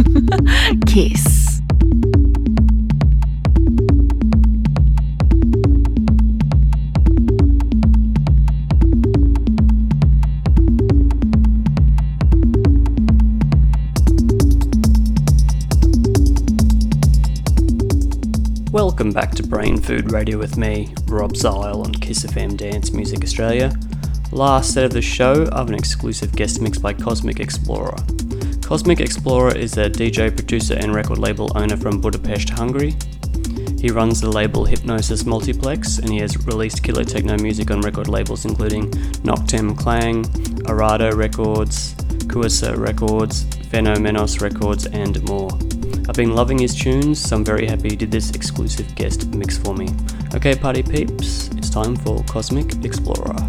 Kiss. Welcome back to Brain Food Radio with me, Rob Zile on Kiss FM Dance Music Australia. Last set of the show, of an exclusive guest mix by Cosmic Xplorer. Cosmic Xplorer is a DJ, producer, and record label owner from Budapest, Hungary. He runs the label Hypnosis Multiplex and he has released killer techno music on record labels including Noctem Clang, Arado Records, Kuasa Records, Phenomenos Records, and more. I've been loving his tunes, so I'm very happy he did this exclusive guest mix for me. Okay, party peeps, it's time for Cosmic Xplorer.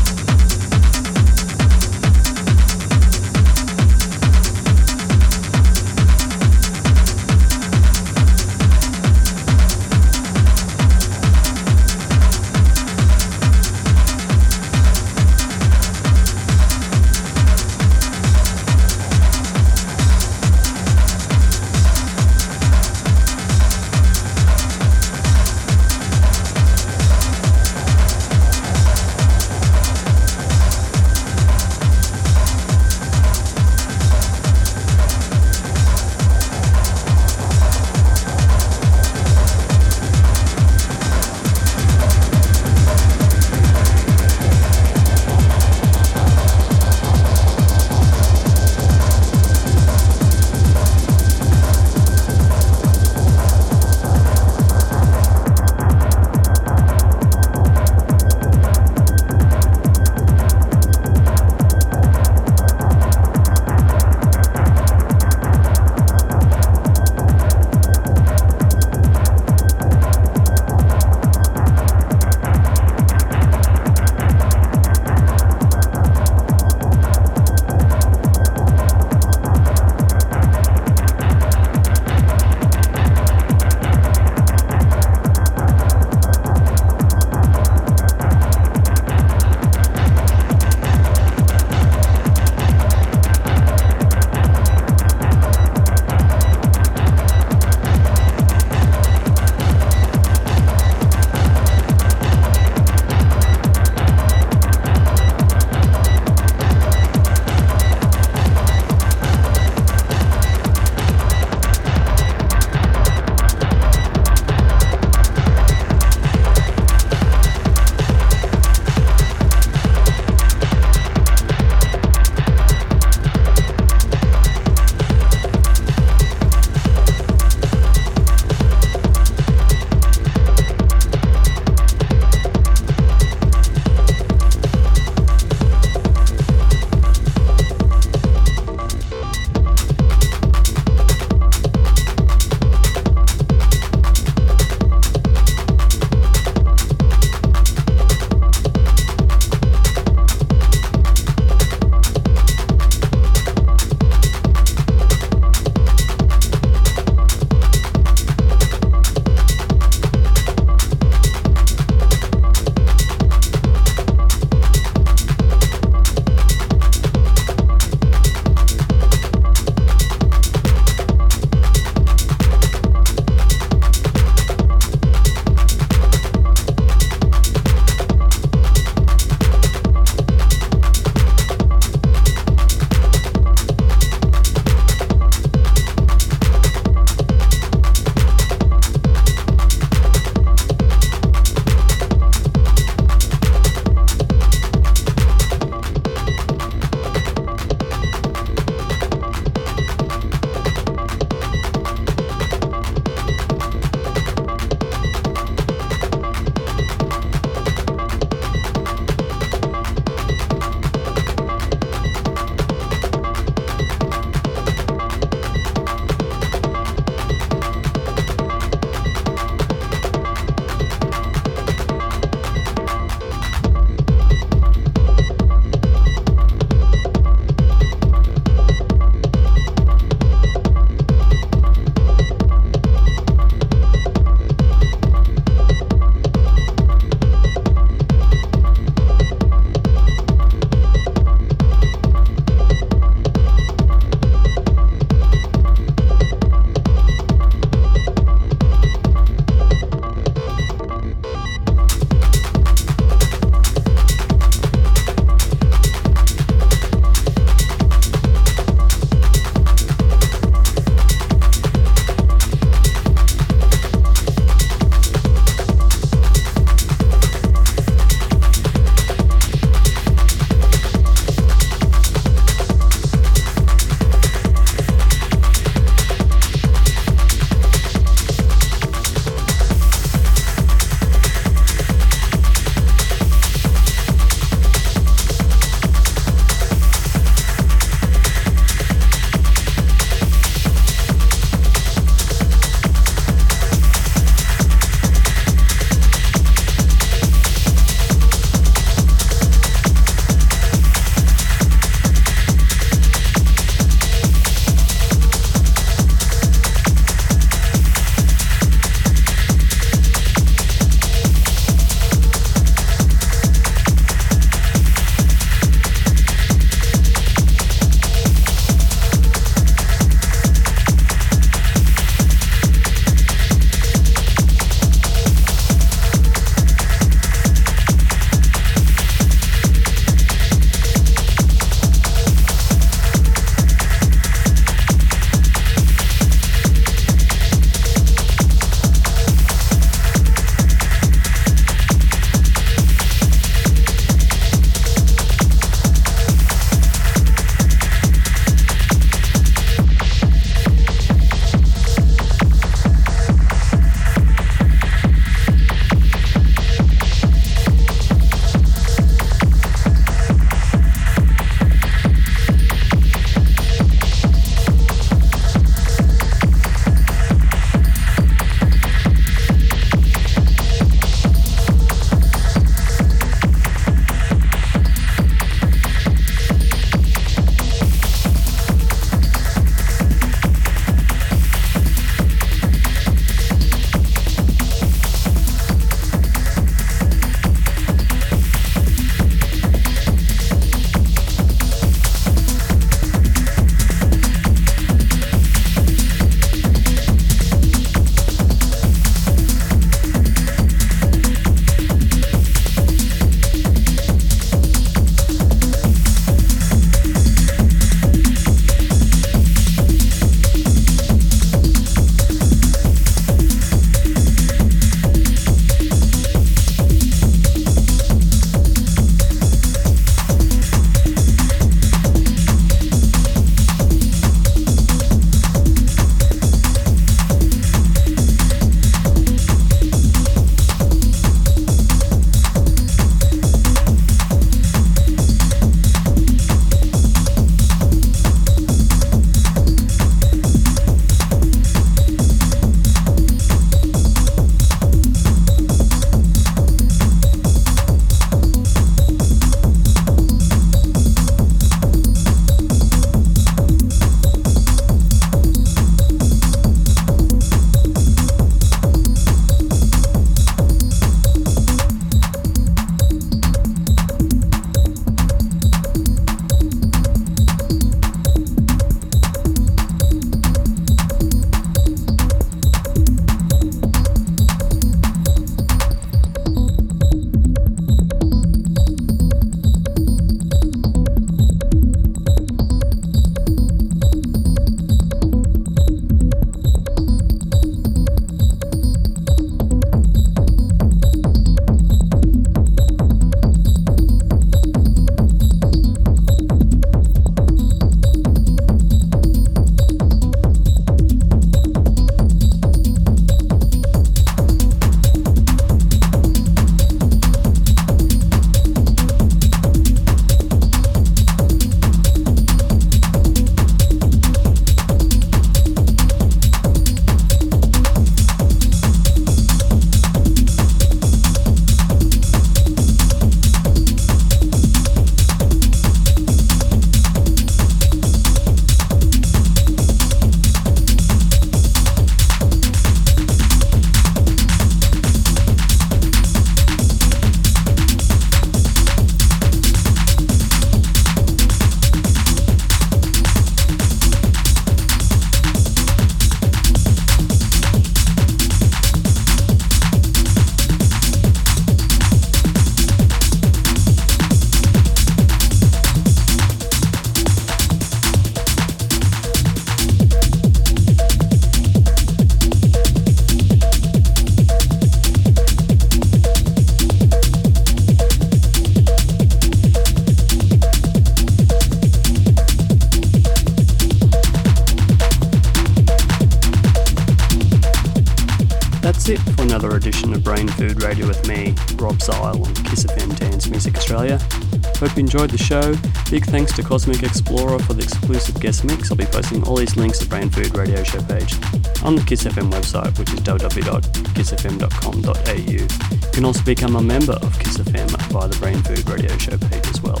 Hope you enjoyed the show. Big thanks to Cosmic Xplorer for the exclusive guest mix. I'll be posting all these links to Brain Food Radio show page on the Kiss FM website, which is www.kissfm.com.au. You can also become a member of Kiss FM via the Brain Food Radio show page as well.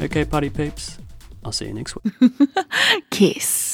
Okay, party peeps, I'll see you next week. Kiss.